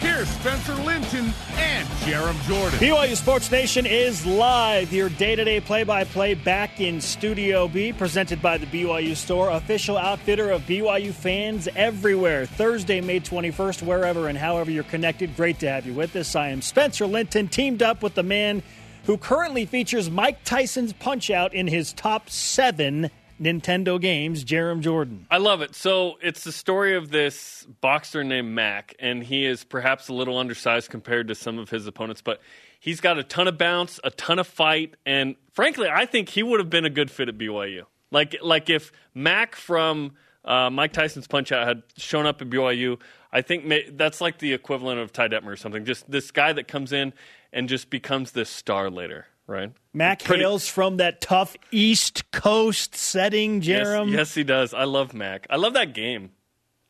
here's Spencer Linton and Jarom Jordan. BYU Sports Nation is live, your day to day play by play back in Studio B, presented by the BYU Store, official outfitter of BYU fans everywhere. Thursday, May 21st, wherever and however you're connected. Great to have you with us. I am Spencer Linton, teamed up with the man who currently features Mike Tyson's Punch Out in his top seven Nintendo games, Jarom Jordan. I love it. So it's the story of this boxer named Mac, and he is perhaps a little undersized compared to some of his opponents, but he's got a ton of bounce, a ton of fight, and frankly, I think he would have been a good fit at BYU. Like, like if Mac from uh, Mike Tyson's Punch Out had shown up at BYU, I think may, that's like the equivalent of Ty Detmer or something. Just this guy that comes in and just becomes this star later right? Mac Pretty, hails from that tough East Coast setting, Jarom. Yes, yes, he does. I love Mac. I love that game.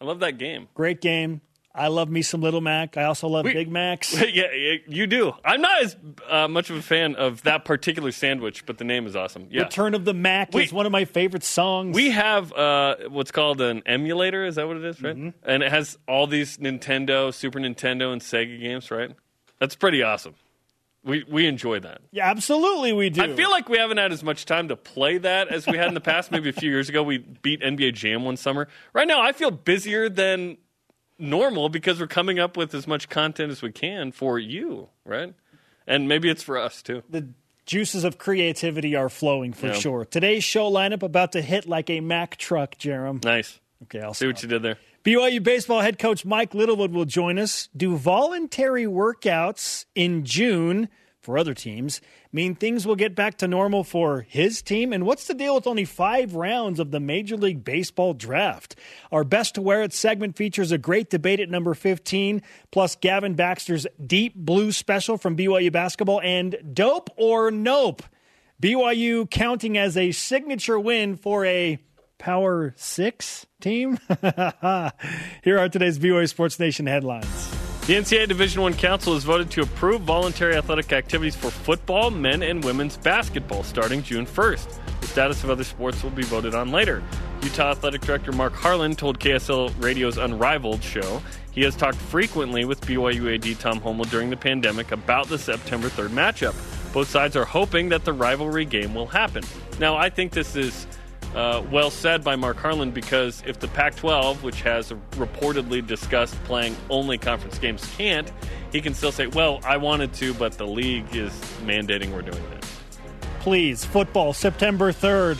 I love that game. Great game. I love me some Little Mac. I also love we, Big Macs. Yeah, you do. I'm not as uh, much of a fan of that particular sandwich, but the name is awesome. Yeah. Return of the Mac we, is one of my favorite songs. We have uh, what's called an emulator. Is that what it is, right? Mm-hmm. And it has all these Nintendo, Super Nintendo, and Sega games, right? That's pretty awesome. We we enjoy that. Yeah, absolutely we do. I feel like we haven't had as much time to play that as we had in the past. Maybe a few years ago we beat NBA Jam one summer. Right now I feel busier than normal because we're coming up with as much content as we can for you, right? And maybe it's for us too. The juices of creativity are flowing for yeah. sure. Today's show lineup about to hit like a Mack truck, Jarom. Nice. Okay, I'll see stop. what you did there. BYU baseball head coach Mike Littlewood will join us. Do voluntary workouts in June for other teams mean things will get back to normal for his team? And what's the deal with only five rounds of the Major League Baseball draft? Our Best to Wear It segment features a great debate at number 15, plus Gavin Baxter's Deep Blue special from BYU basketball and Dope or Nope. BYU counting as a signature win for a Power Six team? Here are today's BYU Sports Nation headlines. The NCAA Division One Council has voted to approve voluntary athletic activities for football, men, and women's basketball starting June 1st. The status of other sports will be voted on later. Utah Athletic Director Mark Harlan told KSL Radio's Unrivaled show he has talked frequently with BYU AD Tom Holmoe during the pandemic about the September 3rd matchup. Both sides are hoping that the rivalry game will happen. Now, I think this is uh, well said by Mark Harlan because if the Pac 12, which has reportedly discussed playing only conference games, can't, he can still say, well, I wanted to, but the league is mandating we're doing that. Please, football, September 3rd.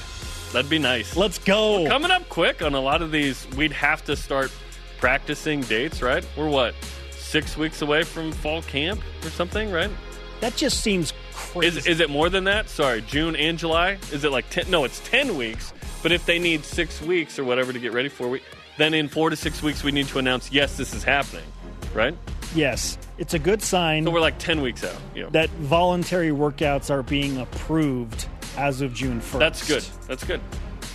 That'd be nice. Let's go. We're coming up quick on a lot of these. We'd have to start practicing dates, right? We're what, six weeks away from fall camp or something, right? That just seems crazy. Is, is it more than that? Sorry, June and July? Is it like 10? No, it's 10 weeks. But if they need six weeks or whatever to get ready for, we, then in four to six weeks, we need to announce, yes, this is happening, right? Yes. It's a good sign. So we're like 10 weeks out. Yeah. That voluntary workouts are being approved as of June 1st. That's good. That's good.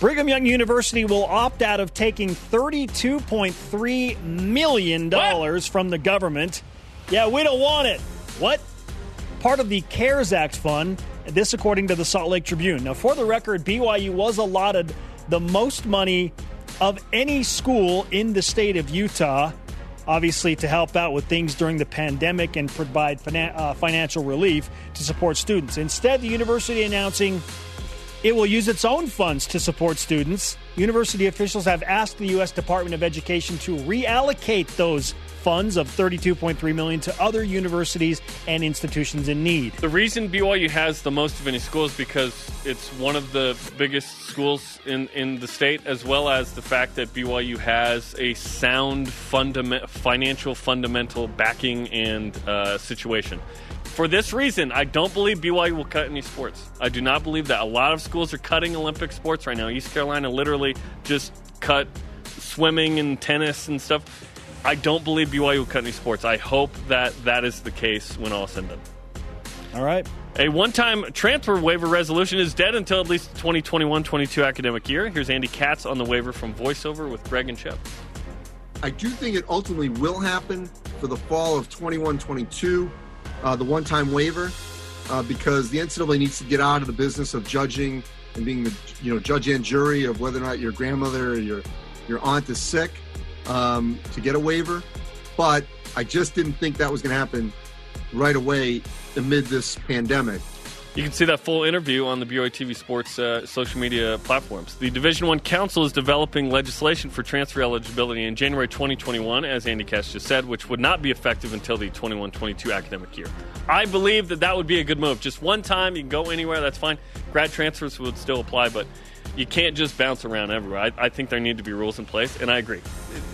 Brigham Young University will opt out of taking $32.3 million what? from the government. Yeah, we don't want it. What? Part of the CARES Act fund this, according to the Salt Lake Tribune. Now, for the record, BYU was allotted the most money of any school in the state of Utah, obviously to help out with things during the pandemic and provide uh, financial relief to support students. Instead, the university announcing it will use its own funds to support students. University officials have asked the U.S. Department of Education to reallocate those funds of 32.3 million to other universities and institutions in need. The reason BYU has the most of any schools is because it's one of the biggest schools in, in the state, as well as the fact that BYU has a sound fundament, financial fundamental backing and uh, situation. For this reason, I don't believe BYU will cut any sports. I do not believe that. A lot of schools are cutting Olympic sports right now. East Carolina literally just cut swimming and tennis and stuff I don't believe BYU will cut any sports. I hope that that is the case when all is said and done. All right. A one time transfer waiver resolution is dead until at least the 2021 22 academic year. Here's Andy Katz on the waiver from VoiceOver with Greg and Shep. I do think it ultimately will happen for the fall of 21 22. uh, the one-time waiver uh, because the NCAA needs to get out of the business of judging and being the you know judge and jury of whether or not your grandmother or your your aunt is sick um, to get a waiver. But I just didn't think that was going to happen right away amid this pandemic. You can see that full interview on the BYU TV Sports uh, social media platforms. The Division One Council is developing legislation for transfer eligibility in January 2021, as Andy Katz just said, which would not be effective until the 21-22 academic year. I believe that that would be a good move. Just one time, you can go anywhere. That's fine. Grad transfers would still apply, but you can't just bounce around everywhere. I, I think there need to be rules in place, and I agree.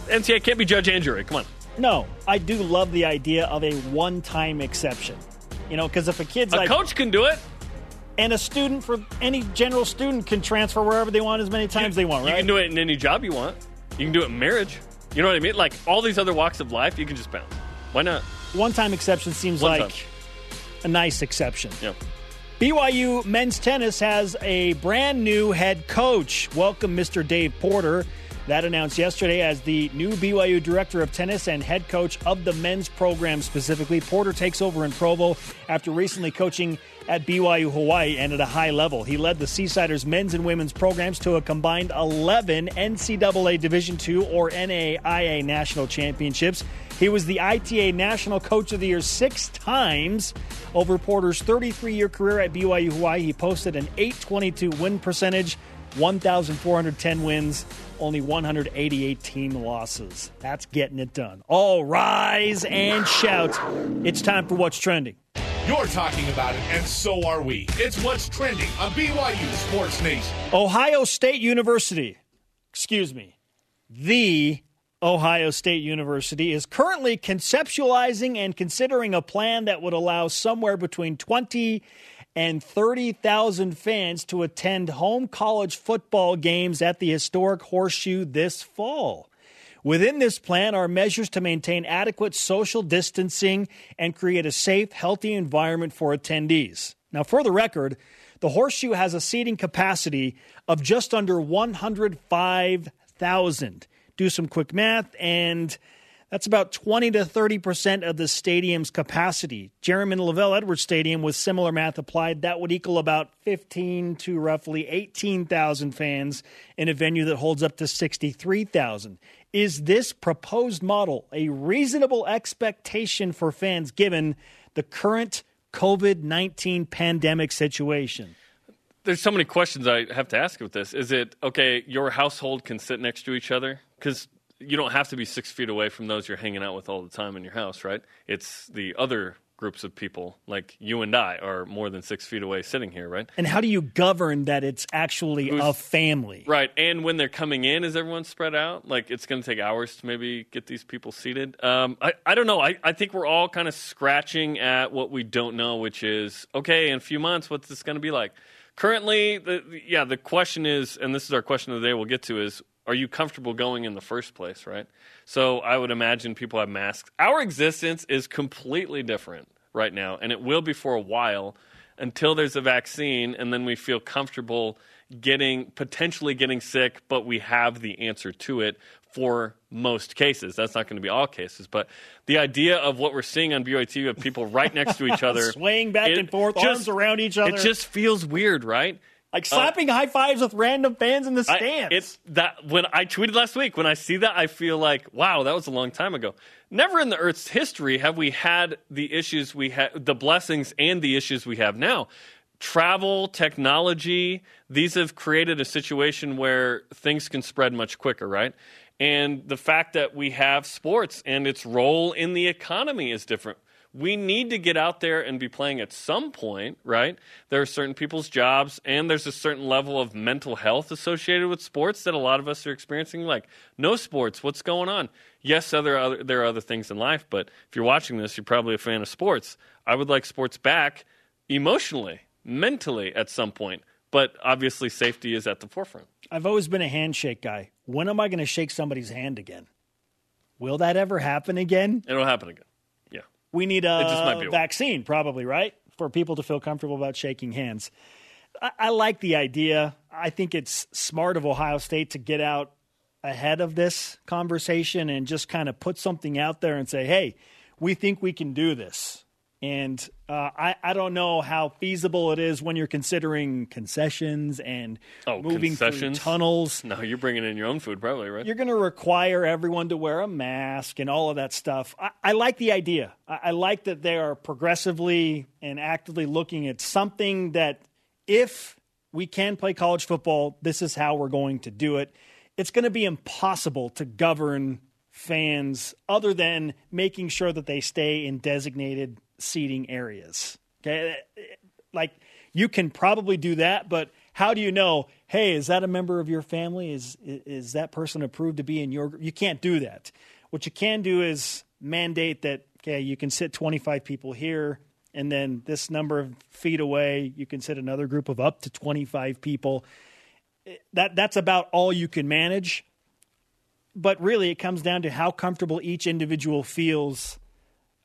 NCAA can't be judge and jury. Come on. No, I do love the idea of a one-time exception. You know, because if a kid's a like coach can do it, and a student for any general student can transfer wherever they want as many times you, they want, right? You can do it in any job you want. You can do it in marriage. You know what I mean? Like all these other walks of life, you can just bounce. Why not? One-time exception seems One like time. a nice exception. Yeah. BYU men's tennis has a brand new head coach. Welcome, Mr. Dave Porter. That announced yesterday as the new BYU director of tennis and head coach of the men's program specifically. Porter takes over in Provo after recently coaching at BYU Hawaii and at a high level. He led the Seasiders men's and women's programs to a combined 11 NCAA Division II or NAIA national championships. He was the ITA National Coach of the Year six times. Over Porter's 33 year career at BYU Hawaii, he posted an 822 win percentage, 1,410 wins, only 188 team losses. That's getting it done. All rise and shout. It's time for What's Trending. You're talking about it, and so are we. It's what's trending on BYU Sports Nation. Ohio State University, excuse me, the Ohio State University is currently conceptualizing and considering a plan that would allow somewhere between 20 and 30,000 fans to attend home college football games at the historic Horseshoe this fall. Within this plan are measures to maintain adequate social distancing and create a safe, healthy environment for attendees. Now, for the record, the Horseshoe has a seating capacity of just under 105,000. Do some quick math, and that's about 20 to 30 percent of the stadium's capacity. Jeremy LaVell Edwards Stadium, with similar math applied, that would equal about 15 to roughly 18,000 fans in a venue that holds up to 63,000. Is this proposed model a reasonable expectation for fans given the current COVID 19 pandemic situation? There's so many questions I have to ask with this. Is it okay? Your household can sit next to each other because you don't have to be six feet away from those you're hanging out with all the time in your house, right? It's the other groups of people, like you and I, are more than six feet away sitting here, right? And how do you govern that it's actually Who's- a family? Right. And when they're coming in, is everyone spread out? Like it's going to take hours to maybe get these people seated. Um, I, I don't know. I, I think we're all kind of scratching at what we don't know, which is okay, in a few months, what's this going to be like? Currently, the, the- yeah, the question is, and this is our question of the day we'll get to, is are you comfortable going in the first place, right? So I would imagine people have masks. Our existence is completely different right now, and it will be for a while until there's a vaccine, and then we feel comfortable getting potentially getting sick, but we have the answer to it for most cases. That's not going to be all cases, but the idea of what we're seeing on BYU TV of people right next to each other, Swaying back it and forth, just- arms around each other. It just feels weird, right? Like uh, slapping high fives with random fans in the I- stands. it's that when I tweeted last week, when I see that, I feel like, wow, that was a long time ago. Never in the Earth's history have we had the issues we had, the blessings and the issues we have now. Travel, technology, these have created a situation where things can spread much quicker, right? And the fact that we have sports and its role in the economy is different we need to get out there and be playing at some point, right? There are certain people's jobs, and there's a certain level of mental health associated with sports that a lot of us are experiencing. Like, no sports, what's going on? Yes, other, other there are other things in life, but if you're watching this, you're probably a fan of sports. I would like sports back emotionally, mentally at some point, but obviously safety is at the forefront. I've always been a handshake guy. When am I going to shake somebody's hand again? Will that ever happen again? It'll happen again. We need It just might a a- vaccine, probably, right? For people to feel comfortable about shaking hands. I, I like the idea. I think it's smart of Ohio State to get out ahead of this conversation and just kind of put something out there and say, hey, we think we can do this. And uh, I, I don't know how feasible it is when you're considering concessions and Oh, moving concessions? through tunnels. No, you're bringing in your own food, probably, right? You're going to require everyone to wear a mask and all of that stuff. I, I like the idea. I, I like that they are progressively and actively looking at something that if we can play college football, this is how we're going to do it. It's going to be impossible to govern fans other than making sure that they stay in designated seating areas. Okay? Like you can probably do that, but how do you know, hey, is that a member of your family? Is is that person approved to be in your group? You can't do that. What you can do is mandate that okay, you can sit 25 people here and then this number of feet away you can sit another group of up to 25 people. That that's about all you can manage. But really it comes down to how comfortable each individual feels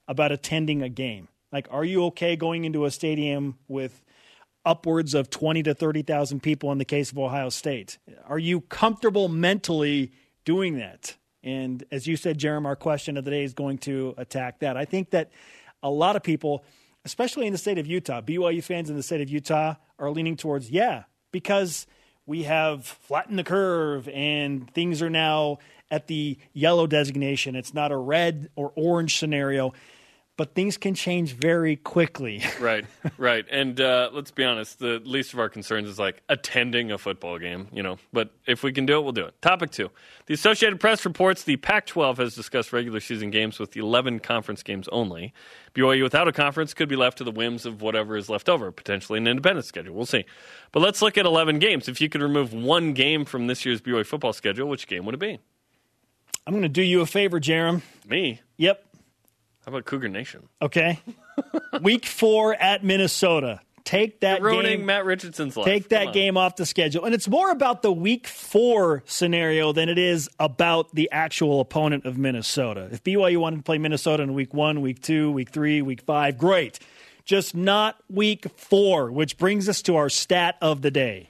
about attending a game. Like, are you okay going into a stadium with upwards of 20 to 30,000 people in the case of Ohio State? Are you comfortable mentally doing that? And as you said, Jeremy, our question of the day is going to attack that. I think that a lot of people, especially in the state of Utah, BYU fans in the state of Utah are leaning towards, yeah, because we have flattened the curve and things are now at the yellow designation. It's not a red or orange scenario, but things can change very quickly. right, right. And uh, let's be honest, the least of our concerns is like attending a football game, you know. But if we can do it, we'll do it. Topic two. The Associated Press reports the Pac 12 has discussed regular season games with 11 conference games only. BYU without a conference could be left to the whims of whatever is left over, potentially an independent schedule. We'll see. But let's look at 11 games. If you could remove one game from this year's BYU football schedule, which game would it be? I'm going to do you a favor, Jarom. Me? Yep. How about Cougar Nation? Okay. Week four at Minnesota. Take that You're ruining game. Matt Richardson's life. Take that game off the schedule. And it's more about the week four scenario than it is about the actual opponent of Minnesota. If BYU wanted to play Minnesota in week one, week two, week three, week five, great. Just not week four, which brings us to our stat of the day.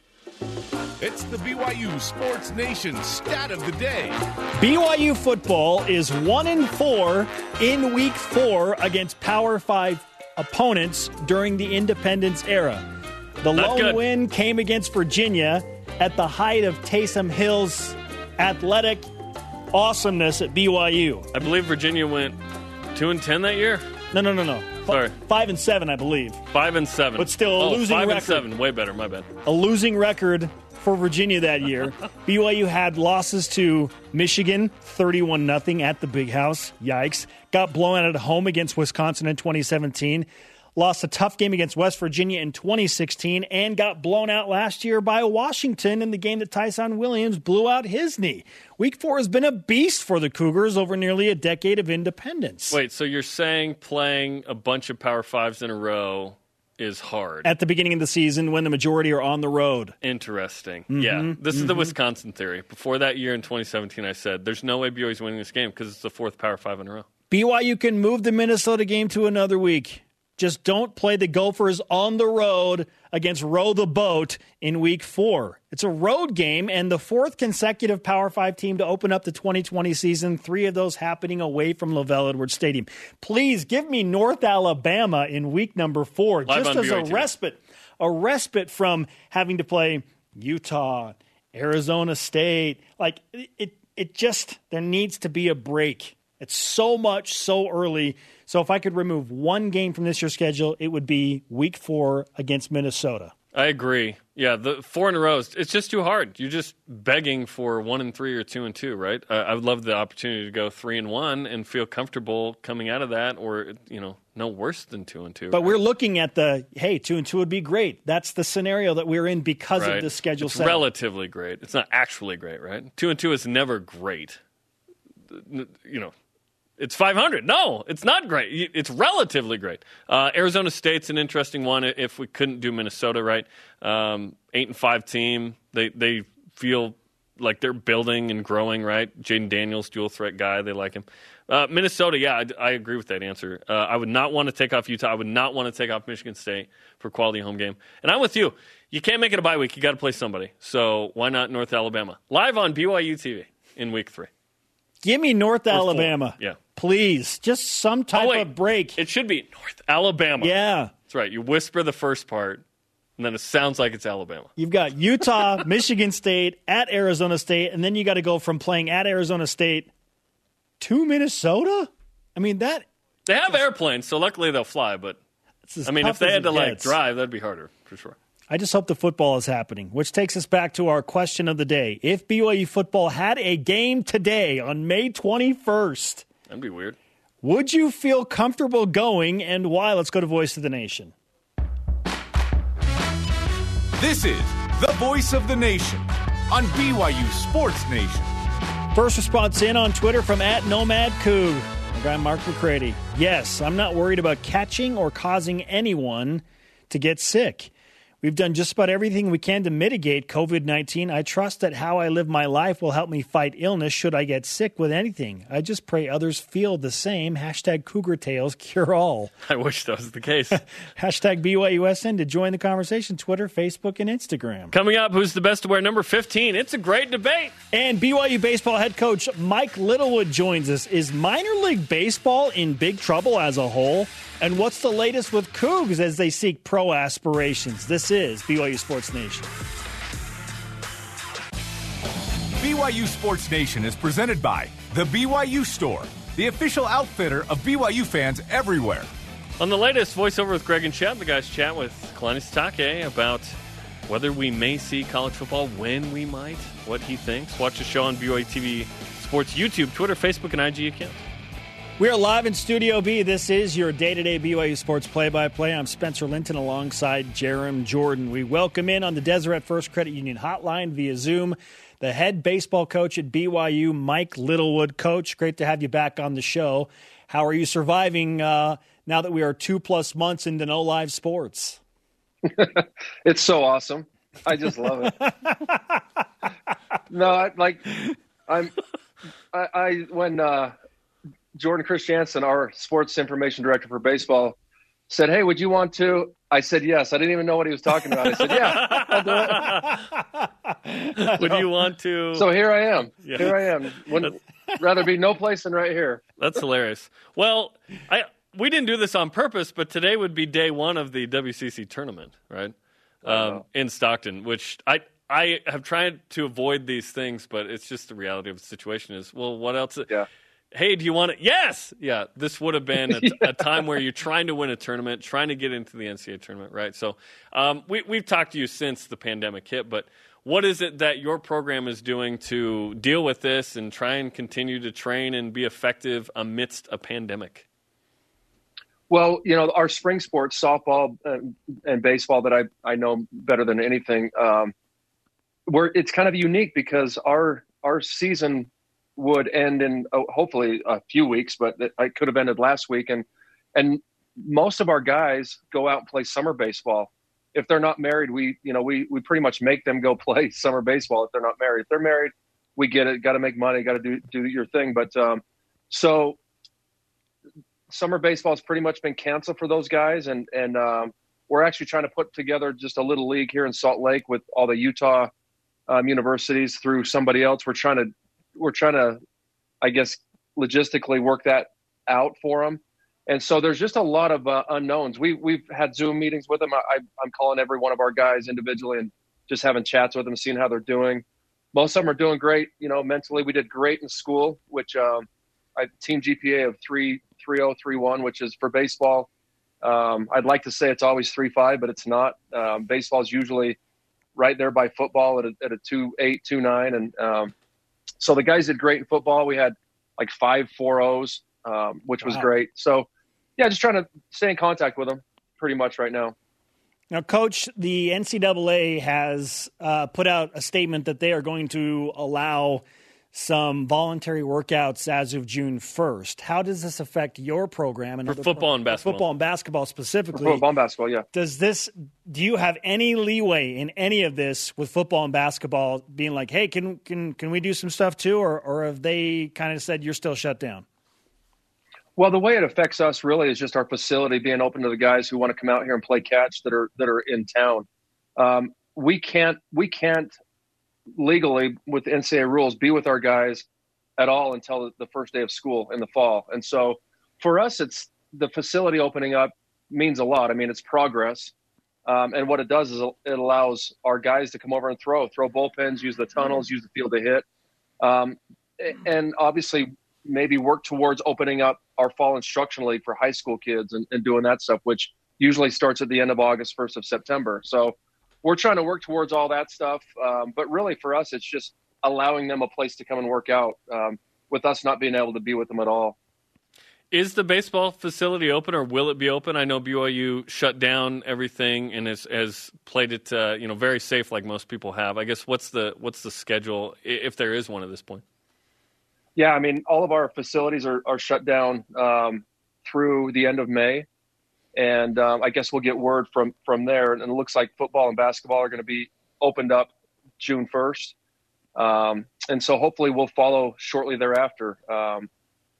It's the BYU Sports Nation stat of the day. BYU football is one in four in week four against Power Five opponents during the independence era. The Not lone good. win came against Virginia at the height of Taysom Hill's athletic awesomeness at BYU. I believe Virginia went 2 and 10 that year. No, no, no, no. Sorry. Five and seven, I believe. 5 and 7. But still a oh, losing 5 record. and 7. Way better. My bad. a losing record for Virginia that year. BYU had losses to Michigan, 31 0 at the Big House. Yikes. Got blown out at home against Wisconsin in 2017. Lost a tough game against West Virginia in 2016 and got blown out last year by Washington in the game that Ty'Son Williams blew out his knee. Week four has been a beast for the Cougars over nearly a decade of independence. Wait, so you're saying playing a bunch of Power Fives in a row is hard? At the beginning of the season, when the majority are on the road. Interesting. Mm-hmm. Yeah, this is the Wisconsin theory. Before that year in 2017, I said there's no way BYU's winning this game because it's the fourth Power Five in a row. BYU can move the Minnesota game to another week. Just don't play the Gophers on the road against Row the Boat in week four. It's a road game and the fourth consecutive Power Five team to open up the 2020 season, three of those happening away from LaVell Edwards Stadium. Please give me North Alabama in week number four, Live just as a respite, a respite from having to play Utah, Arizona State. Like it, it just there needs to be a break. It's so much so early. So if I could remove one game from this year's schedule, it would be Week Four against Minnesota. I agree. Yeah, the four in a row, it's just too hard. You're just begging for one and three or two and two, right? Uh, I would love the opportunity to go three and one and feel comfortable coming out of that, or you know, no worse than two and two. But right? we're looking at the hey, two and two would be great. That's the scenario that we're in because right. of the schedule It's setup. relatively great. It's not actually great, right? Two and two is never great. You know, it's 500. No, it's not great. It's relatively great. Uh, Arizona State's an interesting one. If we couldn't do Minnesota, right? Um, eight and five team. They they feel like they're building and growing, right? Jayden Daniels, dual threat guy. They like him. Uh, Minnesota, yeah, I, I agree with that answer. Uh, I would not want to take off Utah. I would not want to take off Michigan State for quality home game. And I'm with you. You can't make it a bye week. You got to play somebody. So why not North Alabama live on BYU TV in week three? Give me North Or four. Alabama. Yeah. Please, just some oh, type Oh, of break. It should be North Alabama. yeah. That's right. You whisper the first part, and then it sounds like it's Alabama. You've got Utah, Michigan State, at Arizona State, and then you got to go from playing at Arizona State to Minnesota. I mean that. They have airplanes, so luckily they'll fly. But I mean, if they had to like gets. drive, that'd be harder for sure. I just hope the football is happening, which takes us back to our question of the day. If BYU football had a game today on May 21st, That'd be weird. would you feel comfortable going and why? Let's go to Voice of the Nation. This is the voice of the nation on BYU Sports Nation. First response in on Twitter from at Nomad Coog. My guy Mark McCready. Yes, I'm not worried about catching or causing anyone to get sick. We've done just about everything we can to mitigate COVID 19. I trust that how I live my life will help me fight illness should I get sick with anything. I just pray others feel the same. Hashtag Cougar Tails cure all. I wish that was the case. Hashtag BYUSN to join the conversation Twitter, Facebook, and Instagram. Coming up, who's the best to wear number 15? It's a great debate. And BYU baseball head coach Mike Littlewood joins us. Is minor league baseball in big trouble as a whole? And what's the latest with Cougs as they seek pro aspirations? This is BYU Sports Nation. BYU Sports Nation is presented by The BYU Store, the official outfitter of BYU fans everywhere. On the latest voiceover with Greg and Chad, the guys chat with Kalani Sitake about whether we may see college football, when we might, what he thinks. Watch the show on BYU TV Sports YouTube, Twitter, Facebook, and IG accounts. We are live in Studio B. This is your day to day BYU Sports play by play. I'm Spencer Linton alongside Jarom Jordan. We welcome in on the Deseret First Credit Union hotline via Zoom the head baseball coach at BYU, Mike Littlewood. Coach, great to have you back on the show. How are you surviving uh, now that we are two plus months into no live sports? It's so awesome. I just love it. no, I, like I'm. I, I when uh, Jordan Christiansen, our sports information director for baseball, said, "Hey, would you want to?" I said yes. I didn't even know what he was talking about. I said, "Yeah, I'll do it." Would you want to? So here I am. Yeah. Here I am. Wouldn't rather be no place than right here. That's hilarious. Well, I we didn't do this on purpose, but today would be day one of the WCC tournament, right? Um, in Stockton, which I I have tried to avoid these things, but it's just the reality of the situation. Is well, what else? Yeah. Hey, do you want it? Yes. Yeah. This would have been a, a time where you're trying to win a tournament, trying to get into the NCAA tournament, right? So, um, we we've talked to you since the pandemic hit, but what is it that your program is doing to deal with this and try and continue to train and be effective amidst a pandemic? Well, you know, our spring sports, softball and, and baseball, that I I know better than anything. Um, where it's kind of unique because our our season would end in oh, hopefully a few weeks, but it, could have ended last week, and and most of our guys go out and play summer baseball. If they're not married, we you know we we pretty much make them go play summer baseball. If they're not married, if they're married, we get it. Got to make money. Got to do do your thing. But um, so summer baseball has pretty much been canceled for those guys, and and um, we're actually trying to put together just a little league here in Salt Lake with all the Utah um, universities through somebody else. We're trying to we're trying to, I guess, logistically work that out for them. And so there's just a lot of uh, unknowns. We we've had Zoom meetings with them. I, I'm calling every one of our guys individually and just having chats with them, seeing how they're doing. Most of them are doing great. You know, mentally, we did great in school, which um, I team GPA of three three oh three one, which is for baseball. Um, I'd like to say it's always three five, but it's not. Um, baseball is usually right there by football at a, at a two eight two nine, and um, so the guys did great in football. We had like five four O's, um, which was Wow. great. So yeah, just trying to stay in contact with them pretty much right now. Now, Coach, the NCAA has uh, put out a statement that they are going to allow some voluntary workouts as of June 1st. How does this affect your program? And For other football and basketball. Football and basketball specifically. Football and basketball, yeah. Does this, do you have any leeway in any of this with football and basketball being like, hey, can, can, can we do some stuff too? Or, or have they kind of said you're still shut down? Well, the way it affects us really is just our facility being open to the guys who want to come out here and play catch that are that are in town. Um, we can't we can't legally with the NCAA rules be with our guys at all until the first day of school in the fall. And so for us, it's the facility opening up means a lot. I mean, it's progress. Um, and what it does is it allows our guys to come over and throw, throw bullpens, use the tunnels, use the field to hit. Um, and obviously, maybe work towards opening up our fall instruction league for high school kids and, and doing that stuff, which usually starts at the end of August, 1st of September. So we're trying to work towards all that stuff. Um, but really, for us, it's just allowing them a place to come and work out um, with us not being able to be with them at all. Is the baseball facility open, or will it be open? I know BYU shut down everything and has, has played it, uh, you know, very safe, like most people have. I guess what's the what's the schedule, if there is one at this point? Yeah, I mean, all of our facilities are, are shut down um, through the end of May, and um, I guess we'll get word from from there. And it looks like football and basketball are going to be opened up June first, um, and so hopefully we'll follow shortly thereafter. Um,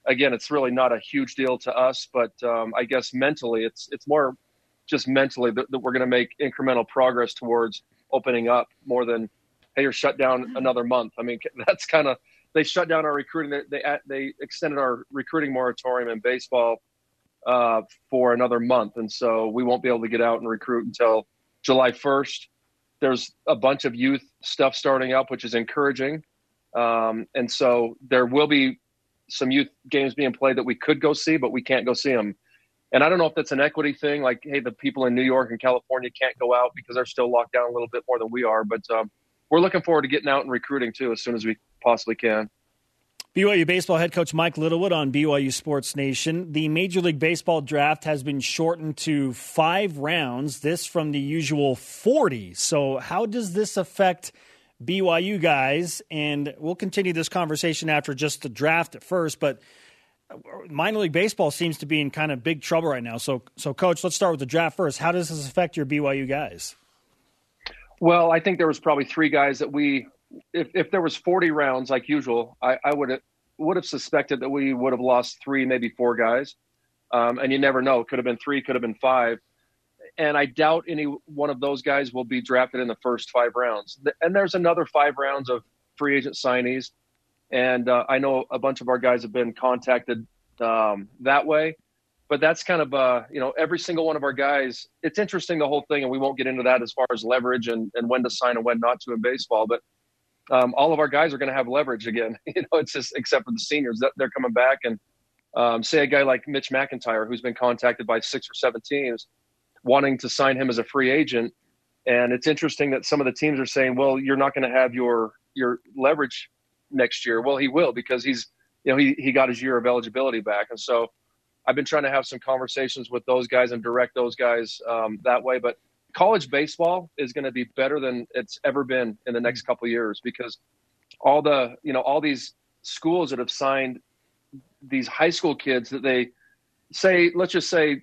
again, it's really not a huge deal to us, but um, I guess mentally, it's it's more just mentally that, that we're going to make incremental progress towards opening up more than hey, you're shut down another month. I mean, that's kind of they shut down our recruiting. They they, they extended our recruiting moratorium in baseball uh, for another month, and so we won't be able to get out and recruit until July 1st. There's a bunch of youth stuff starting up, which is encouraging. Um, and so there will be some youth games being played that we could go see, but we can't go see them. And I don't know if that's an equity thing, like hey, the people in New York and California can't go out because they're still locked down a little bit more than we are. But um, we're looking forward to getting out and recruiting too as soon as we possibly can. BYU baseball head coach Mike Littlewood on BYU Sports Nation. The Major League Baseball draft has been shortened to five rounds, this from the usual 40. So, how does this affect BYU guys, and we'll continue this conversation after just the draft at first. But minor league baseball seems to be in kind of big trouble right now. So, so coach, let's start with the draft first. How does this affect your BYU guys? Well, I think there was probably three guys that we, if, if there was 40 rounds like usual, I, I would have would have suspected that we would have lost three, maybe four guys. Um, and you never know. Could have been three, could have been five and I doubt any one of those guys will be drafted in the first five rounds. And there's another five rounds of free agent signees, and uh, I know a bunch of our guys have been contacted um, that way. But that's kind of uh, you know every single one of our guys. It's interesting the whole thing, and we won't get into that as far as leverage and, and when to sign and when not to in baseball. But um, all of our guys are going to have leverage again. You know, it's just except for the seniors that they're coming back and um, say a guy like Mitch McIntyre, who's been contacted by six or seven teams wanting to sign him as a free agent. And it's interesting that some of the teams are saying, well, you're not going to have your your leverage next year. Well, he will because he's you know he he got his year of eligibility back, and so I've been trying to have some conversations with those guys and direct those guys um, that way. But college baseball is going to be better than it's ever been in the next couple years because all the you know all these schools that have signed these high school kids that they say let's just say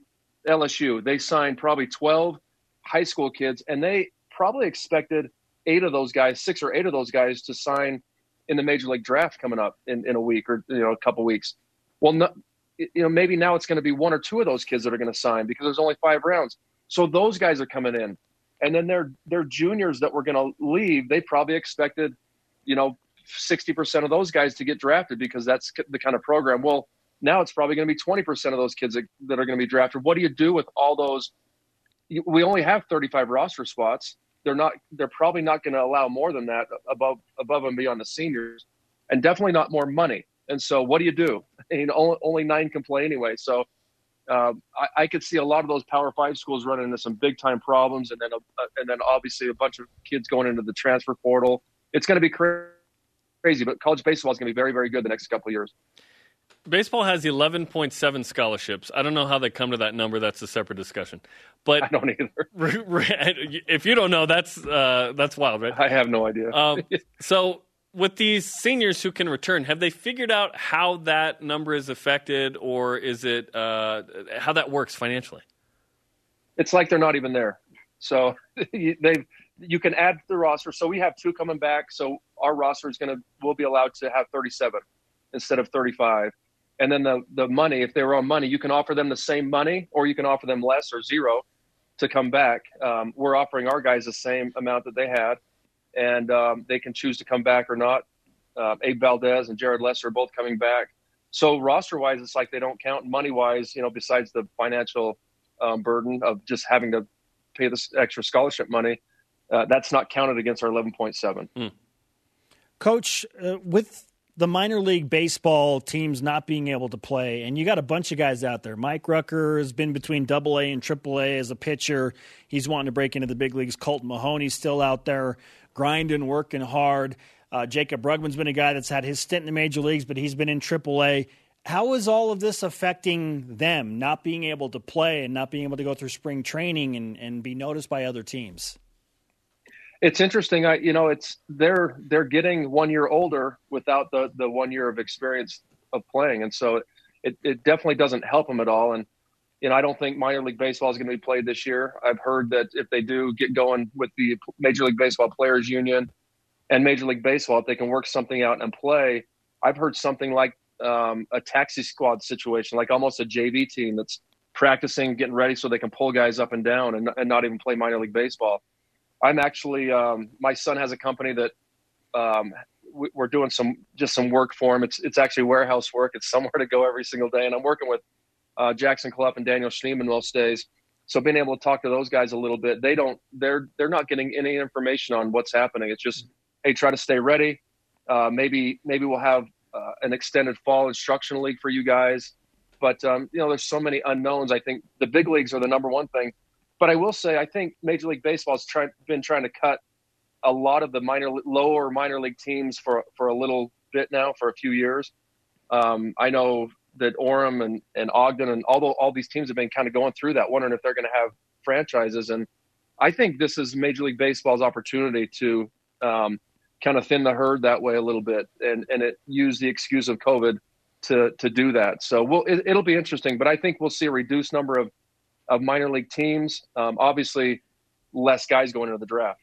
LSU. They signed probably 12 high school kids, and they probably expected eight of those guys, six or eight of those guys, to sign in the major league draft coming up in, in a week or you know a couple weeks. Well, no, you know maybe now it's going to be one or two of those kids that are going to sign because there's only five rounds. So those guys are coming in, and then they're they're juniors that were going to leave. They probably expected, you know, 60% of those guys to get drafted because that's the kind of program. Well, now it's probably going to be 20% of those kids that, that are going to be drafted. What do you do with all those? We only have 35 roster spots. They're not. They're probably not going to allow more than that above above and beyond the seniors, and definitely not more money. And so, what do you do? You know, only, only nine can play anyway. So, uh, I, I, could see a lot of those Power Five schools running into some big time problems, and then a, and then obviously a bunch of kids going into the transfer portal. It's going to be crazy, but college baseball is going to be very very good the next couple of years. Baseball has 11.7 scholarships. I don't know how they come to that number. That's a separate discussion. But I don't either. if you don't know, that's uh, that's wild, right? I have no idea. um, so, with these seniors who can return, have they figured out how that number is affected, or is it uh, how that works financially? It's like they're not even there. So they you can add the roster. So we have two coming back. So our roster is going to we'll be allowed to have 37 instead of 35 and then the the money if they were on money you can offer them the same money or you can offer them less or zero to come back um, we're offering our guys the same amount that they had and um, they can choose to come back or not uh, Abe Valdez and Jared Lesser are both coming back. So roster wise, it's like they don't count. Money wise, you know, besides the financial um, burden of just having to pay this extra scholarship money, uh, that's not counted against our 11.7. Mm. Coach, uh, with the minor league baseball teams not being able to play, and you got a bunch of guys out there. Mike Rucker has been between Double A and Triple A as a pitcher. He's wanting to break into the big leagues. Colton Mahoney's still out there grinding, working hard. Uh, Jaycob Brugman's been a guy that's had his stint in the major leagues, but he's been in Triple A. How is all of this affecting them, not being able to play and not being able to go through spring training and, and be noticed by other teams? It's interesting. I, you know, it's they're they're getting one year older without the the one year of experience of playing, and so it, it definitely doesn't help them at all. And you know, I don't think minor league baseball is going to be played this year. I've heard that if they do get going with the Major League Baseball Players Union and Major League Baseball, if they can work something out and play, I've heard something like um, a taxi squad situation, like almost a JV team that's practicing, getting ready so they can pull guys up and down and, and not even play minor league baseball. I'm actually, um, my son has a company that um, we're doing some just some work for him. It's it's actually warehouse work. It's somewhere to go every single day, and I'm working with uh, Jackson Cluff and Daniel Schneemann most days. So being able to talk to those guys a little bit, they don't they're they're not getting any information on what's happening. It's just hey, try to stay ready. Uh, maybe maybe we'll have uh, an extended fall instructional league for you guys. But um, you know, there's so many unknowns. I think the big leagues are the number one thing. But I will say, I think Major League Baseball has try, been trying to cut a lot of the minor, lower minor league teams for for a little bit now, for a few years. Um, I know that Orem and, and Ogden and all the, all these teams have been kind of going through that, wondering if they're going to have franchises. And I think this is Major League Baseball's opportunity to um, kind of thin the herd that way a little bit, and and it use the excuse of COVID to to do that. So we'll it, will be interesting, but I think we'll see a reduced number of of minor league teams. Um, obviously, less guys going into the draft.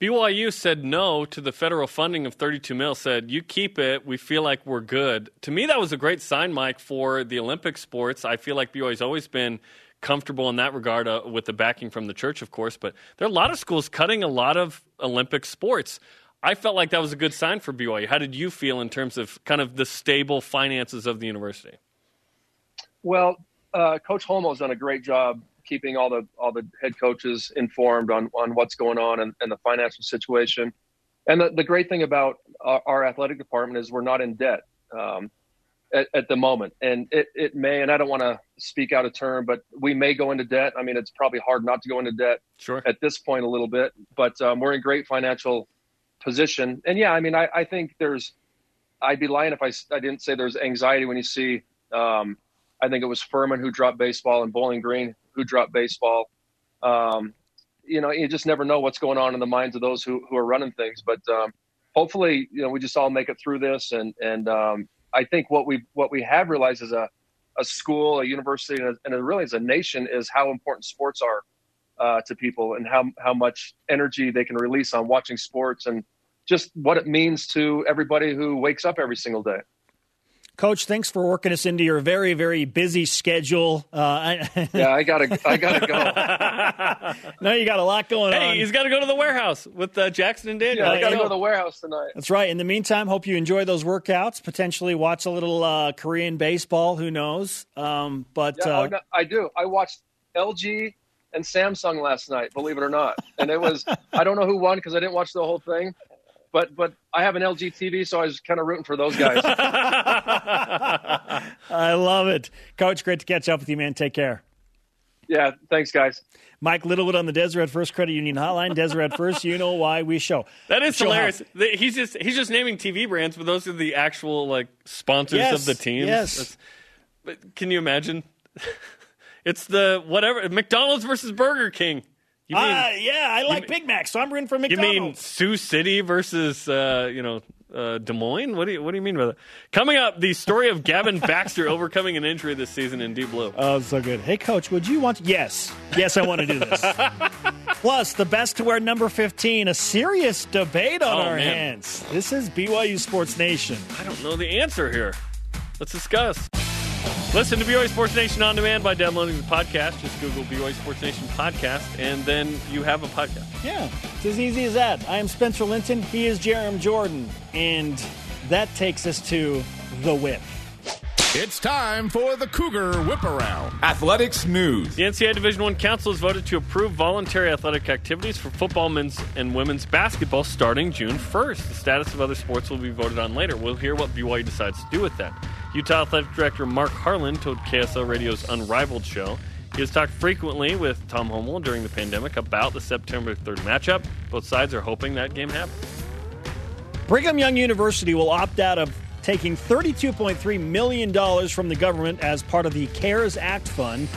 BYU said no to the federal funding of 32 mil. Said you keep it. We feel like we're good. To me, that was a great sign, Mike, for the Olympic sports. I feel like BYU's always been comfortable in that regard uh, with the backing from the church, of course. But there are a lot of schools cutting a lot of Olympic sports. I felt like that was a good sign for BYU. How did you feel in terms of kind of the stable finances of the university? Well, uh, Coach Holmoe has done a great job keeping all the all the head coaches informed on on what's going on and, and the financial situation. And the, the great thing about our, our, athletic department is we're not in debt um, at, at, the moment. And it, it may, and I don't want to speak out of turn, but we may go into debt. I mean, it's probably hard not to go into debt sure. at this point a little bit, but um, we're in great financial position. And yeah, I mean, I, I think there's, I'd be lying if I, I didn't say there's anxiety when you see, um, I think it was Furman who dropped baseball and Bowling Green who dropped baseball. Um, you know, you just never know what's going on in the minds of those who, who are running things. But um, hopefully, you know, we just all make it through this. And and um, I think what we what we have realized as a a school, a university, and, a, and really as a nation is how important sports are uh, to people and how how much energy they can release on watching sports and just what it means to everybody who wakes up every single day. Coach, thanks for working us into your very, very busy schedule. Uh, yeah, I gotta, I gotta go. no, you got a lot going hey, on. he's got to go to the warehouse with uh, Jackson and Daniel. Yeah, I got to go to the warehouse tonight. That's right. In the meantime, hope you enjoy those workouts. Potentially watch a little uh, Korean baseball. Who knows? Um, but yeah, oh, uh, no, I do. I watched LG and Samsung last night. Believe it or not, and it was I don't know who won because I didn't watch the whole thing but but I have an LG TV, so I was kind of rooting for those guys. I love it, Coach. Great to catch up with you, man. Take care. Yeah, thanks, guys. Mike Littlewood on the Deseret First Credit Union Hotline. Deseret First, you know why we show. That is show hilarious. He's just he's just naming TV brands, but those are the actual like sponsors yes, of the teams. Yes. That's, but can you imagine? it's the whatever McDonald's versus Burger King. You mean, uh, yeah, I like Big Mac, so I'm rooting for McDonald's. You mean Sioux City versus uh, you know uh, Des Moines? What do you what do you mean by that? Coming up, the story of Gavin Baxter overcoming an injury this season in Deep Blue. Oh, so good. Hey, Coach, would you want? To- yes, yes, I want to do this. Plus, the best to wear number 15, a serious debate on oh, our man. hands. This is BYU Sports Nation. I don't know the answer here. Let's discuss. Listen to BYU Sports Nation on demand by downloading the podcast. Just Google BYU Sports Nation podcast, and then you have a podcast. Yeah, it's as easy as that. I am Spencer Linton. He is Jarom Jordan. And that takes us to the whip. It's time for the Cougar Whip Around. Athletics news. The NCAA Division One Council has voted to approve voluntary athletic activities for football, men's, and women's basketball starting June 1st. The status of other sports will be voted on later. We'll hear what BYU decides to do with that. Utah Athletic Director Mark Harlan told KSL Radio's Unrivaled show he has talked frequently with Tom Holmoe during the pandemic about the September 3rd matchup. Both sides are hoping that game happens. Brigham Young University will opt out of taking $32.3 million from the government as part of the CARES Act fund.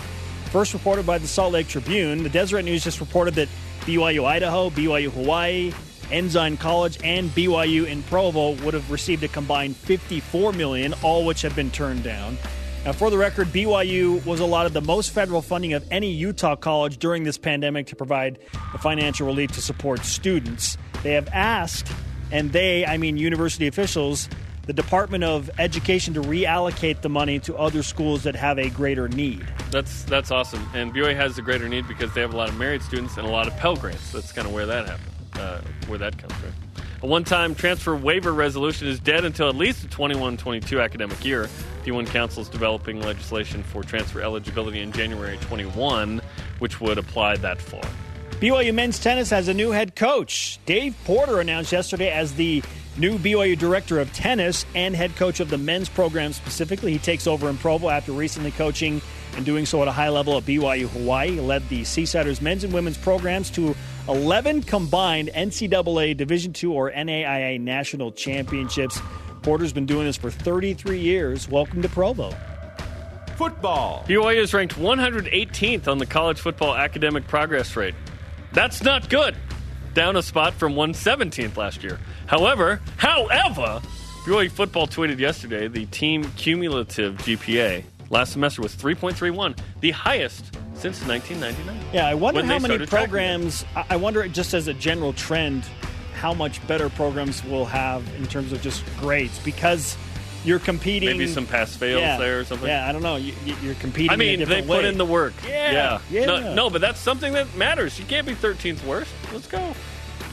First reported by the Salt Lake Tribune, the Deseret News just reported that BYU Idaho, BYU Hawaii, Ensign College, and BYU in Provo would have received a combined 54 million, all which have been turned down. Now, for the record, BYU was allotted the most federal funding of any Utah college during this pandemic to provide the financial relief to support students. They have asked, and they, I mean university officials, the Department of Education to reallocate the money to other schools that have a greater need. That's that's awesome. And BYU has a greater need because they have a lot of married students and a lot of Pell Grants. That's kind of where that happened, uh, where that comes from. A one-time transfer waiver resolution is dead until at least the 21-22 academic year. D1 Council is developing legislation for transfer eligibility in January 21, which would apply that fall. BYU men's tennis has a new head coach. Dave Porter announced yesterday as the new BYU director of tennis and head coach of the men's program specifically. He takes over in Provo after recently coaching and doing so at a high level at BYU Hawaii. He led the Seasiders men's and women's programs to 11 combined NCAA Division II or NAIA national championships. Porter's been doing this for 33 years. Welcome to Provo. Football. BYU is ranked 118th on the college football academic progress rate. That's not good. Down a spot from 117th last year. However, however, BYU football tweeted yesterday the team cumulative GPA last semester was 3.31, the highest since 1999. Yeah, I wonder how many programs. I wonder, just as a general trend, how much better programs will have in terms of just grades because you're competing. Maybe some pass fails yeah, there or something. Yeah, I don't know. You, you're competing. I mean, they different put in the work. Yeah, yeah. No, no, but that's something that matters. You can't be 13th worst. Let's go.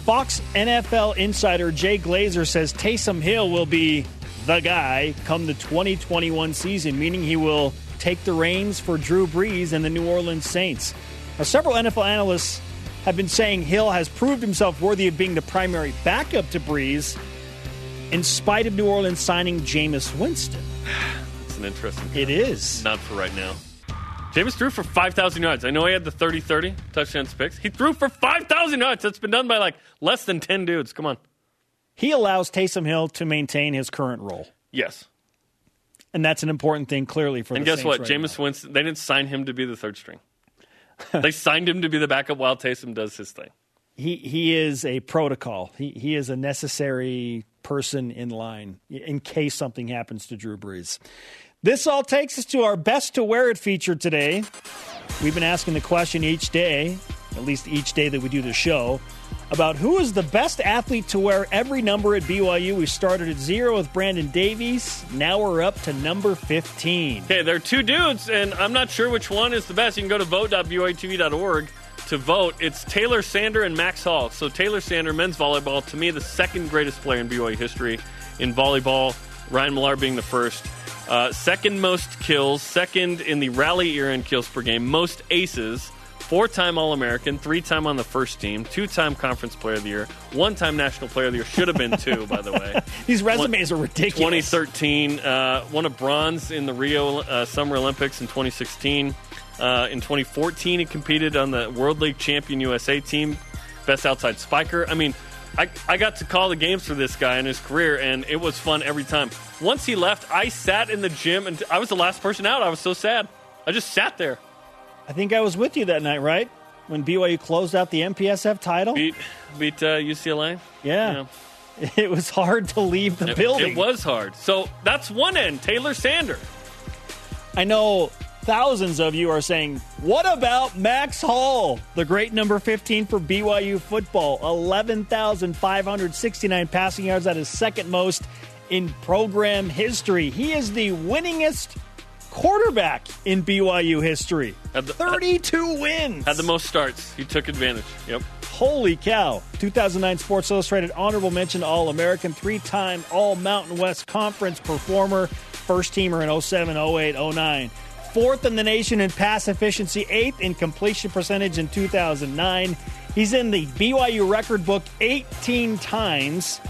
Fox NFL insider Jay Glazer says Taysom Hill will be the guy come the 2021 season, meaning he will take the reins for Drew Brees and the New Orleans Saints. Now, several NFL analysts have been saying Hill has proved himself worthy of being the primary backup to Brees in spite of New Orleans signing Jameis Winston. It's an interesting. It is. Not for right now. Jameis threw for 5,000 yards. I know he had the 30 30 touchdowns picks. He threw for 5,000 yards. That's been done by like less than 10 dudes. Come on. He allows Taysom Hill to maintain his current role. Yes. And that's an important thing, clearly, for And guess Saints what? right Jameis Winston, they didn't sign him to be the third string. they signed him to be the backup while Taysom does his thing. he he is a protocol. He he is a necessary person in line in case something happens to Drew Brees. This all takes us to our best to wear it feature today. We've been asking the question each day, at least each day that we do the show, about who is the best athlete to wear every number at BYU. We started at zero with Brandon Davies. Now we're up to number 15. Okay, there are two dudes, and I'm not sure which one is the best. You can go to vote.byutv.org to vote. It's Taylor Sander and Max Hall. So Taylor Sander, men's volleyball, to me the second greatest player in BYU history in volleyball. Ryan Millar being the first. Uh, second most kills, second in the rally era in kills per game, most aces, four time All American, three time on the first team, two time Conference Player of the Year, one time National Player of the Year. Should have been two, by the way. These resumes are ridiculous. 2013, uh, won a bronze in the Rio uh, Summer Olympics in 2016. Uh, in 2014, he competed on the World League Champion USA team, best outside spiker. I mean, I, I got to call the games for this guy in his career, and it was fun every time. Once he left, I sat in the gym, and I was the last person out. I was so sad. I just sat there. I think I was with you that night, right? When BYU closed out the MPSF title? Beat beat uh, UCLA. Yeah. It was hard to leave the It, building. it was hard. So that's one end. Taylor Sander. I know thousands of you are saying, what about Max Hall, the great number 15 for BYU football? 11,569 passing yards. That is second most in program history. He is the winningest quarterback in BYU history. Had the- 32 wins. Had the most starts. He took advantage. Yep. Holy cow. 2009 Sports Illustrated honorable mention All American, three time All Mountain West Conference performer, first teamer in 07, 08, 09. Fourth in the nation in pass efficiency, eighth in completion percentage in 2009. He's in the BYU record book 18 times.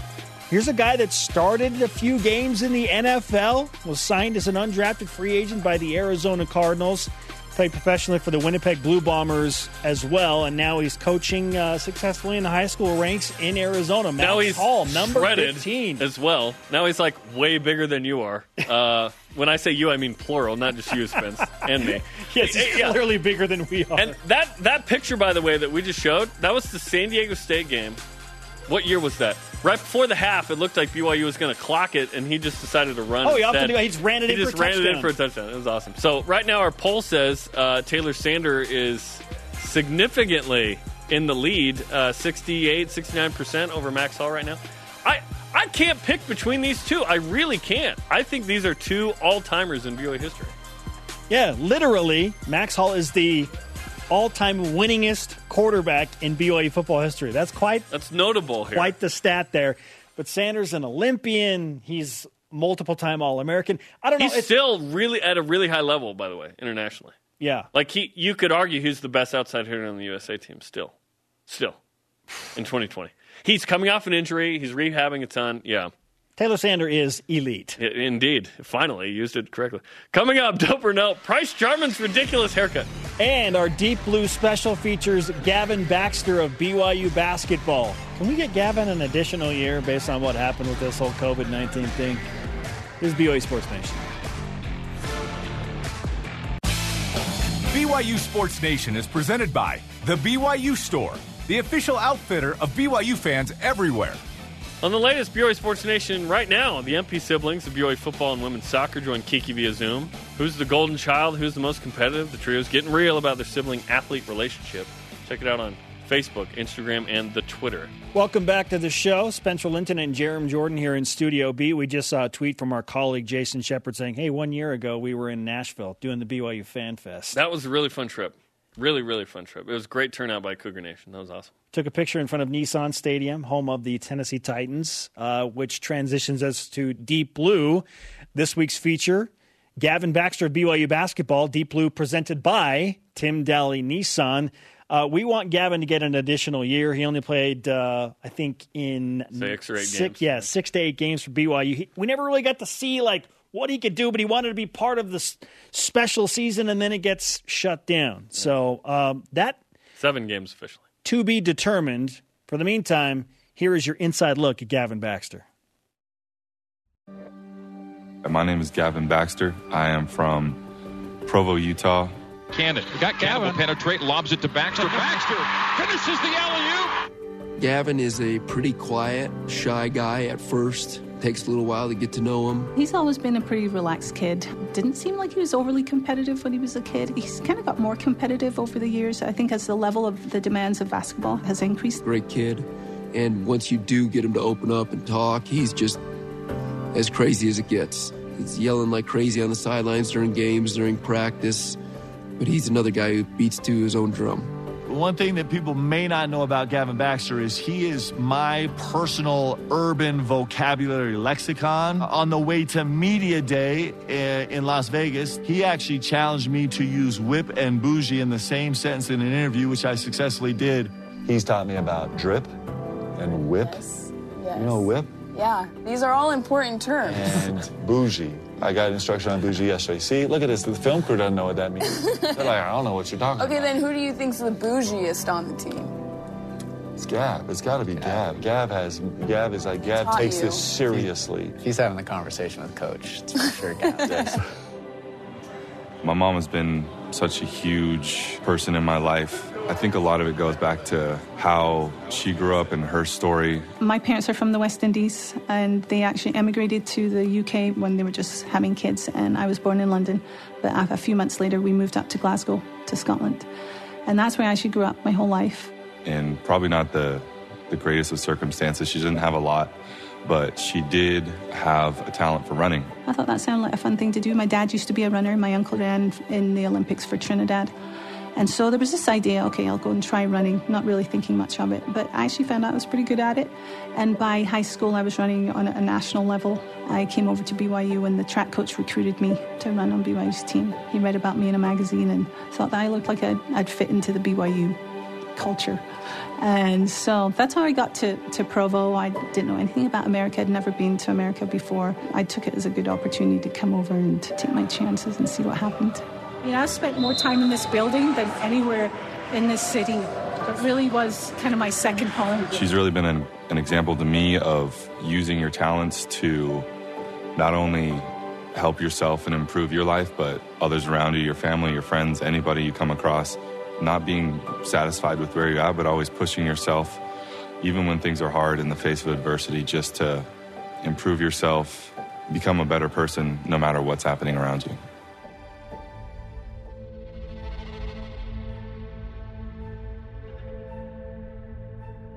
Here's a guy that started a few games in the NFL, was signed as an undrafted free agent by the Arizona Cardinals, played professionally for the Winnipeg Blue Bombers as well, and now he's coaching uh, successfully in the high school ranks in Arizona. Matt now he's Hall, number shredded 15. as well. Now he's like way bigger than you are. Uh, when I say you, I mean plural, not just you, Spence, and me. Yes, he's Yeah. clearly bigger than we are. And that that picture, by the way, that we just showed, that was the San Diego State game. What year was that? Right before the half, it looked like BYU was going to clock it, and he just decided to run. Oh, he opted to- he just ran it He in for just a ran it in touchdown. for a touchdown. It was awesome. So right now, our poll says uh, Taylor Sander is significantly in the lead, uh, 68, 69 percent over Max Hall right now. I I can't pick between these two. I really can't. I think these are two all timers in BYU history. Yeah, literally, Max Hall is the all-time winningest quarterback in BYU football history. That's quite That's notable here. quite the stat there. But Sanders an Olympian. He's multiple-time All-American. I don't know. He's still really at a really high level, by the way, internationally. yeah, Like he, you could argue he's the best outside hitter on the USA team. Still, still, in 2020, he's coming off an injury. He's rehabbing a ton. Yeah, Taylor Sander is elite. i- indeed. Finally, he used it correctly. Coming up, dope or no? Price Jarman's ridiculous haircut. And our Deep Blue special features Gavin Baxter of BYU basketball. Can we get Gavin an additional year based on what happened with this whole COVID 19 thing? This is BYU Sports Nation. BYU Sports Nation is presented by The BYU Store, the official outfitter of BYU fans everywhere. On the latest BYU Sports Nation right now, the MP siblings of BYU football and women's soccer join Kiki via Zoom. Who's the golden child? Who's the most competitive? The trio's getting real about their sibling athlete relationship. Check it out on Facebook, Instagram, and the Twitter. Welcome back to the show. Spencer Linton and Jarom Jordan here in Studio B. We just saw a tweet from our colleague Jason Shepard saying, Hey, one year ago we were in Nashville doing the BYU Fan Fest. That was a really fun trip. Really, really fun trip. It was a great turnout by Cougar Nation. That was awesome. Took a picture in front of Nissan Stadium, home of the Tennessee Titans, uh, which transitions us to Deep Blue. This week's feature Gavin Baxter of BYU Basketball, Deep Blue, presented by Tim Dahle Nissan. Uh, we want Gavin to get an additional year. He only played, uh, I think, in Six or eight six, games. Yeah, six to eight games for BYU. He, we never really got to see like what he could do, but he wanted to be part of this special season, and then it gets shut down. So um, that Seven games officially. to be determined. For the meantime, here is your inside look at Gavin Baxter. My name is Gavin Baxter. I am from Provo, Utah. Cannon. Got Campbell penetrate, lobs it to Baxter. Baxter finishes the alley-oop. Gavin is a pretty quiet, shy guy at first. Takes a little while to get to know him. He's always been a pretty relaxed kid. Didn't seem like he was overly competitive when he was a kid. He's kind of got more competitive over the years, I think, as the level of the demands of basketball has increased. Great kid. And once you do get him to open up and talk, he's just as crazy as it gets. He's yelling like crazy on the sidelines during games, during practice. But he's another guy who beats to his own drum. One thing that people may not know about Gavin Baxter is he is my personal urban vocabulary lexicon. On the way to Media Day eh, in Las Vegas, he actually challenged me to use whip and bougie in the same sentence in an interview, which I successfully did. He's taught me about drip and whip. Yes. You know whip Yeah, these are all important terms. and bougie. I got instruction on bougie yesterday. See, look at this. The film crew doesn't know what that means. They're like, I don't know what you're talking Okay, about. Okay, then who do you think's the bougiest on the team? It's Gab. It's got to be Gab. Gab has. Gab is like Gab Taught takes you. this seriously. He's having the conversation with coach. It's for sure, Gavin. My mom has been such a huge person in my life. I think a lot of it goes back to how she grew up and her story. My parents are from the West Indies, and they actually emigrated to the UK when they were just having kids. And I was born in London, but a few months later, we moved up to Glasgow, to Scotland. And that's where I actually grew up my whole life. and probably not the the greatest of circumstances. She didn't have a lot, but she did have a talent for running. I thought that sounded like a fun thing to do. My dad used to be a runner. My uncle ran in the Olympics for Trinidad. And so there was this idea okay, I'll go and try running, not really thinking much of it. But I actually found out I was pretty good at it. And by high school, I was running on a national level. I came over to BYU, and the track coach recruited me to run on BYU's team. He read about me in a magazine and thought that I looked like I'd, I'd fit into the BYU culture. And so that's how I got to, to Provo. I didn't know anything about America. I'd never been to America before. I took it as a good opportunity to come over and take my chances and see what happened. You know, I've spent more time in this building than anywhere in this city. It really was kind of my second home. She's really been an, an example to me of using your talents to not only help yourself and improve your life, but others around you, your family, your friends, anybody you come across not being satisfied with where you're at, but always pushing yourself, even when things are hard in the face of adversity, just to improve yourself, become a better person no matter what's happening around you.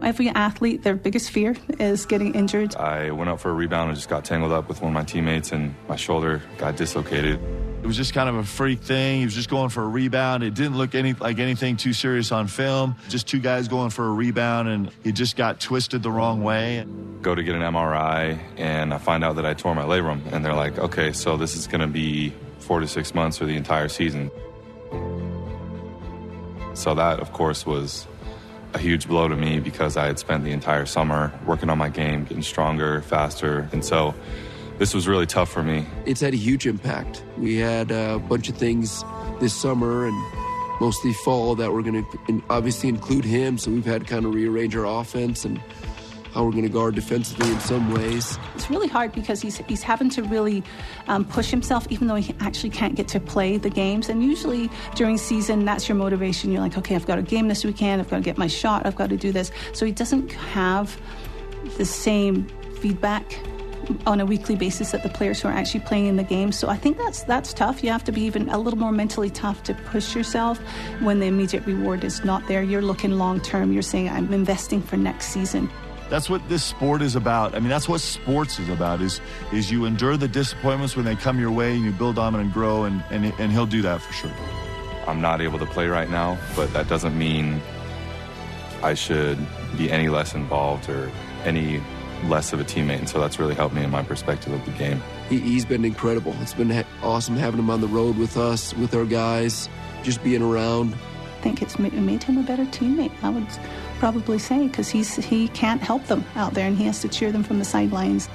Every athlete, their biggest fear is getting injured. I went up for a rebound and just got tangled up with one of my teammates, and my shoulder got dislocated. It was just kind of a freak thing. He was just going for a rebound. It didn't look any like anything too serious on film. Just two guys going for a rebound, and it just got twisted the wrong way. Go to get an MRI, and I find out that I tore my labrum, and they're like, "Okay, so this is going to be four to six months or the entire season." So that, of course, was a huge blow to me because I had spent the entire summer working on my game, getting stronger, faster. And so this was really tough for me. It's had a huge impact. We had a bunch of things this summer and mostly fall that we're going to obviously include him. So we've had to kind of rearrange our offense and how we're going to guard defensively in some ways. It's really hard because he's, he's having to really um, push himself, even though he actually can't get to play the games. And usually during season, that's your motivation. You're like, okay, I've got a game this weekend. I've got to get my shot. I've got to do this. So he doesn't have the same feedback on a weekly basis that the players who are actually playing in the game. So I think that's that's tough. You have to be even a little more mentally tough to push yourself when the immediate reward is not there. You're looking long term. You're saying I'm investing for next season. That's what this sport is about. I mean, that's what sports is about. Is is you endure the disappointments when they come your way, and you build on it and grow, and and, and he'll do that for sure. I'm not able to play right now, but that doesn't mean I should be any less involved or any less of a teammate. And so that's really helped me in my perspective of the game. He, has been incredible. It's been ha- awesome having him on the road with us, with our guys, just being around. I think it's made him a better teammate. I would probably say because he's he can't help them out there and he has to cheer them from the sidelines.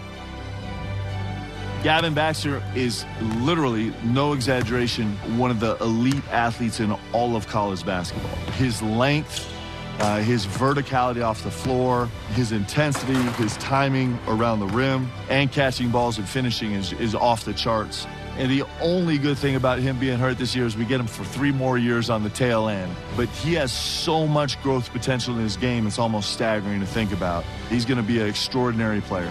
Gavin Baxter is literally, no exaggeration, one of the elite athletes in all of college basketball. His length, uh, his verticality off the floor, his intensity, his timing around the rim, and catching balls and finishing is, is off the charts. And the only good thing about him being hurt this year is we get him for three more years on the tail end. But he has so much growth potential in his game, it's almost staggering to think about. He's going to be an extraordinary player.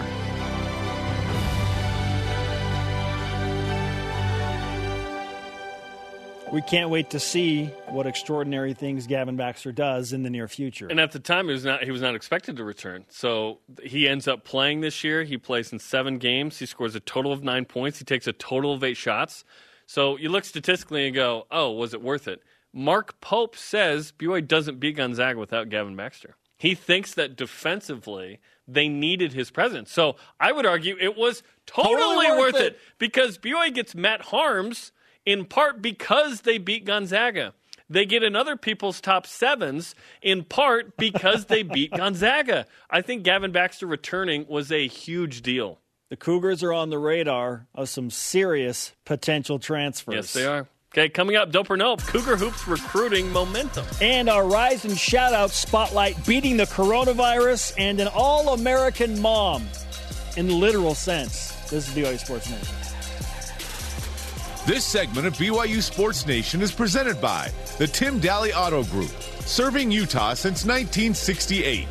We can't wait to see what extraordinary things Gavin Baxter does in the near future. And at the time, he was not he was not expected to return. So he ends up playing this year. He plays in seven games. He scores a total of nine points. He takes a total of eight shots. So you look statistically and go, "Oh, was it worth it?" Mark Pope says BYU doesn't beat Gonzaga without Gavin Baxter. He thinks that defensively they needed his presence. So I would argue it was totally, totally worth, worth it. it because BYU gets Matt Haarms in part because they beat Gonzaga. They get another people's top sevens in part because they beat Gonzaga. I think Gavin Baxter returning was a huge deal. The Cougars are on the radar of some serious potential transfers. Yes, they are. Okay, coming up, Dope or Nope, Cougar Hoops recruiting momentum. And our Rise and Shout Out Spotlight beating the coronavirus and an all American mom in the literal sense. This is BYU Sports Nation. This segment of BYU Sports Nation is presented by the Tim Dahle Auto Group, serving Utah since 1968.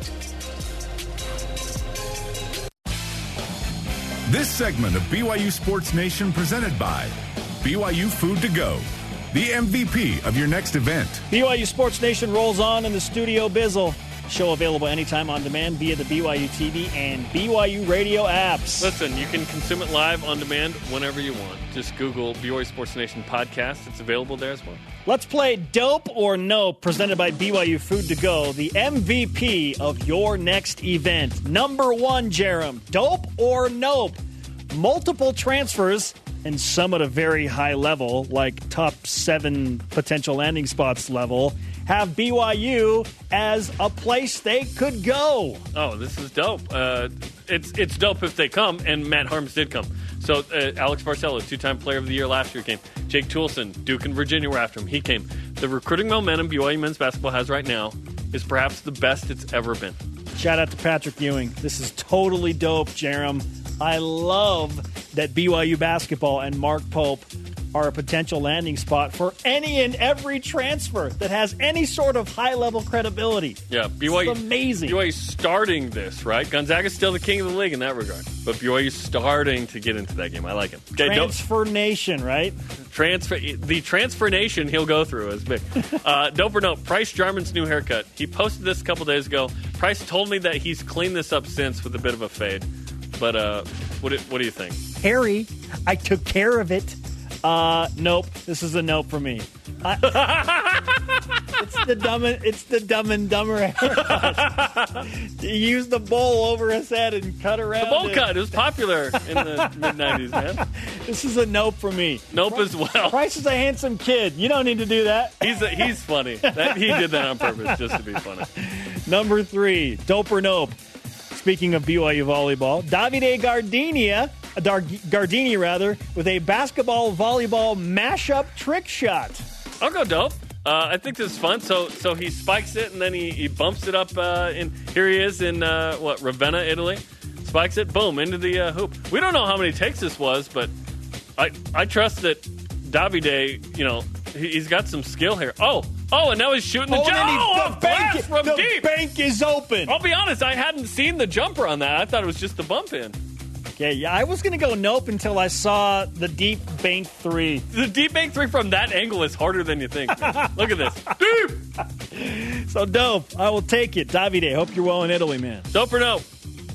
This segment of BYU Sports Nation presented by BYU Food to Go, the MVP of your next event. BYU Sports Nation rolls on in the studio Bizzle. Show available anytime on demand via the BYU TV and BYU radio apps. Listen, you can consume it live on demand whenever you want. Just Google BYU Sports Nation podcast. It's available there as well. Let's play Dope or Nope, presented by BYU Food to Go, the MVP of your next event. Number one, Jarom, Dope or Nope? Multiple transfers and some at a very high level, like top seven potential landing spots level, have BYU as a place they could go. Oh, this is dope. Uh, it's it's dope if they come, and Matt Haarms did come. So uh, Alex Barcelo, two-time Player of the Year last year, came. Jake Toolson, Duke and Virginia were after him. He came. The recruiting momentum BYU men's basketball has right now is perhaps the best it's ever been. Shout out to Patrick Ewing. This is totally dope, Jarom. I love that BYU basketball and Mark Pope are a potential landing spot for any and every transfer that has any sort of high level credibility. Yeah, BYU It's amazing. BYU starting this right. Gonzaga's still the king of the league in that regard, but BYU is starting to get into that game. I like him. Okay, don't- Transfer Nation, right? transfer the transfer nation he'll go through is big. Uh, dope or no, Price Jarman's new haircut. He posted this a couple days ago. Price told me that he's cleaned this up since with a bit of a fade. But uh, what do, what do you think? Harry, I took care of it. Uh, nope. This is a nope for me. I- it's the dumb. It's the dumb and dumber haircut. he used the bowl over his head and cut around. The bowl it. cut it was popular in the mid '90s, man. This is a nope for me. Nope as well. Price is a handsome kid. You don't need to do that. He's a, he's funny. That, he did that on purpose just to be funny. Number three, dope or nope. Speaking of BYU volleyball, Davide Gardenia, uh, Dar- Gardini rather, with a basketball volleyball mashup trick shot. I'll go dope. Uh, I think this is fun. So so he spikes it and then he, he bumps it up. Uh, in here he is in uh, what Ravenna, Italy. Spikes it, boom, into the uh, hoop. We don't know how many takes this was, but I I trust that Davide, you know, he's got some skill here. Oh oh, and now he's shooting the Oh, jump. and then he- Oh, the bank- from the deep. bank is open. I'll be honest, I hadn't seen the jumper on that. I thought it was just the bump in. Okay, yeah, I was going to go nope until I saw the deep bank three. The deep bank three from that angle is harder than you think. Look at this. Deep. So dope. I will take it. Davide, hope you're well in Italy, man. Dope or no?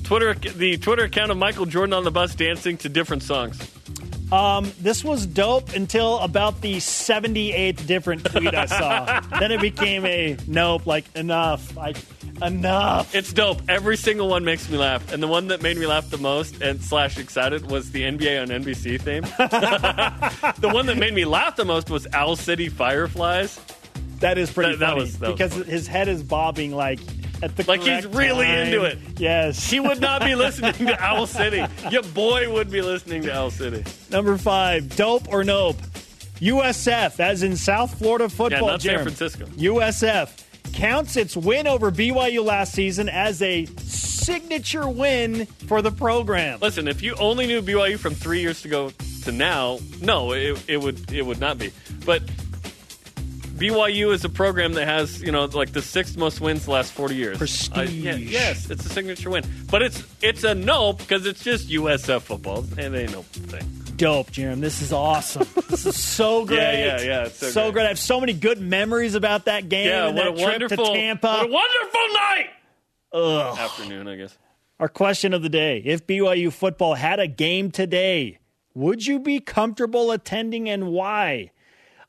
Twitter, the Twitter account of Michael Jordan on the bus dancing to different songs. Um, this was dope until about the 78th different tweet I saw. then it became a nope, like enough. Like enough. It's dope. Every single one makes me laugh, and the one that made me laugh the most and slash excited was the NBA on NBC theme. the one that made me laugh the most was Owl City Fireflies. That is pretty That- that funny was- that was because funny. his head is bobbing like at the Like he's really time. into it. Yes. He would not be listening to Owl City. Your boy would be listening to Owl City. Number five, dope or nope? USF, as in South Florida football. Yeah, not San Francisco. USF counts its win over BYU last season as a signature win for the program. Listen, if you only knew BYU from three years ago to now, no, it, it would it would not be. But BYU is a program that has you know like the sixth most wins the last forty years. Prestige. Uh, yeah, yes, it's a signature win, but it's it's a no because it's just USF football and it ain't no thing. Dope, Jarom. This is awesome. this is so great. Yeah, yeah, yeah, so so great. great. I have so many good memories about that game Yeah, and what that a trip wonderful to Tampa. what a wonderful night. Ugh. Afternoon, I guess. Our question of the day If BYU football had a game today, would you be comfortable attending and why?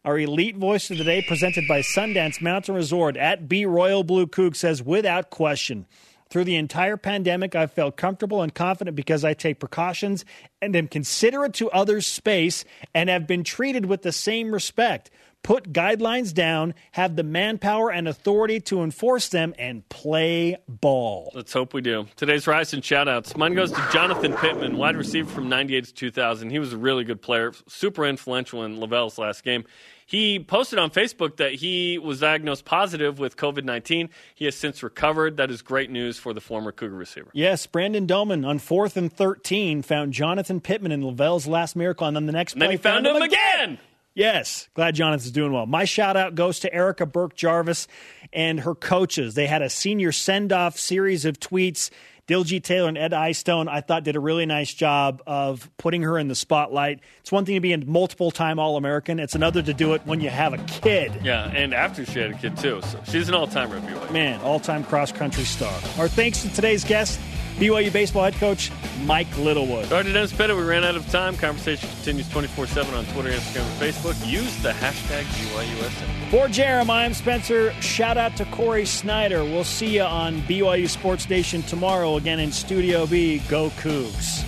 Our elite voice of the day, presented by Sundance Mountain Resort at B Royal Blue Kook, says without question. Through the entire pandemic, I've felt comfortable and confident because I take precautions and am considerate to others' space and have been treated with the same respect. Put guidelines down, have the manpower and authority to enforce them, and play ball. Let's hope we do. Today's rise and shout outs. Mine goes to Jonathan Pittman, wide receiver from 98 to 2000. He was a really good player, super influential in LaVell's last game. He posted on Facebook that he was diagnosed positive with COVID 19. He has since recovered. That is great news for the former Cougar receiver. Yes, Brandon Doman on fourth and 13 found Jonathan Pittman in LaVell's last miracle, and then the next And then play he found him again. Yes, glad Jonathan's doing well. My shout out goes to Erica Birk Jarvis and her coaches. They had a senior send off series of tweets Diljeet Taylor and Ed Eyestone, I thought, did a really nice job of putting her in the spotlight. It's one thing to be a multiple time All American, it's another to do it when you have a kid. Yeah, and after she had a kid, too. So she's an all at BYU. Man, all time cross country star. Our thanks to today's guest, BYU baseball head coach Mike Littlewood. All right, Dennis Pettit, we ran out of time. Conversation continues 24 7 on Twitter, Instagram, and Facebook. Use the hashtag BYUSN. For Jarom, I'm Spencer. Shout out to Corey Snyder. We'll see you on BYU Sports Nation tomorrow again in Studio B. Go Cougs.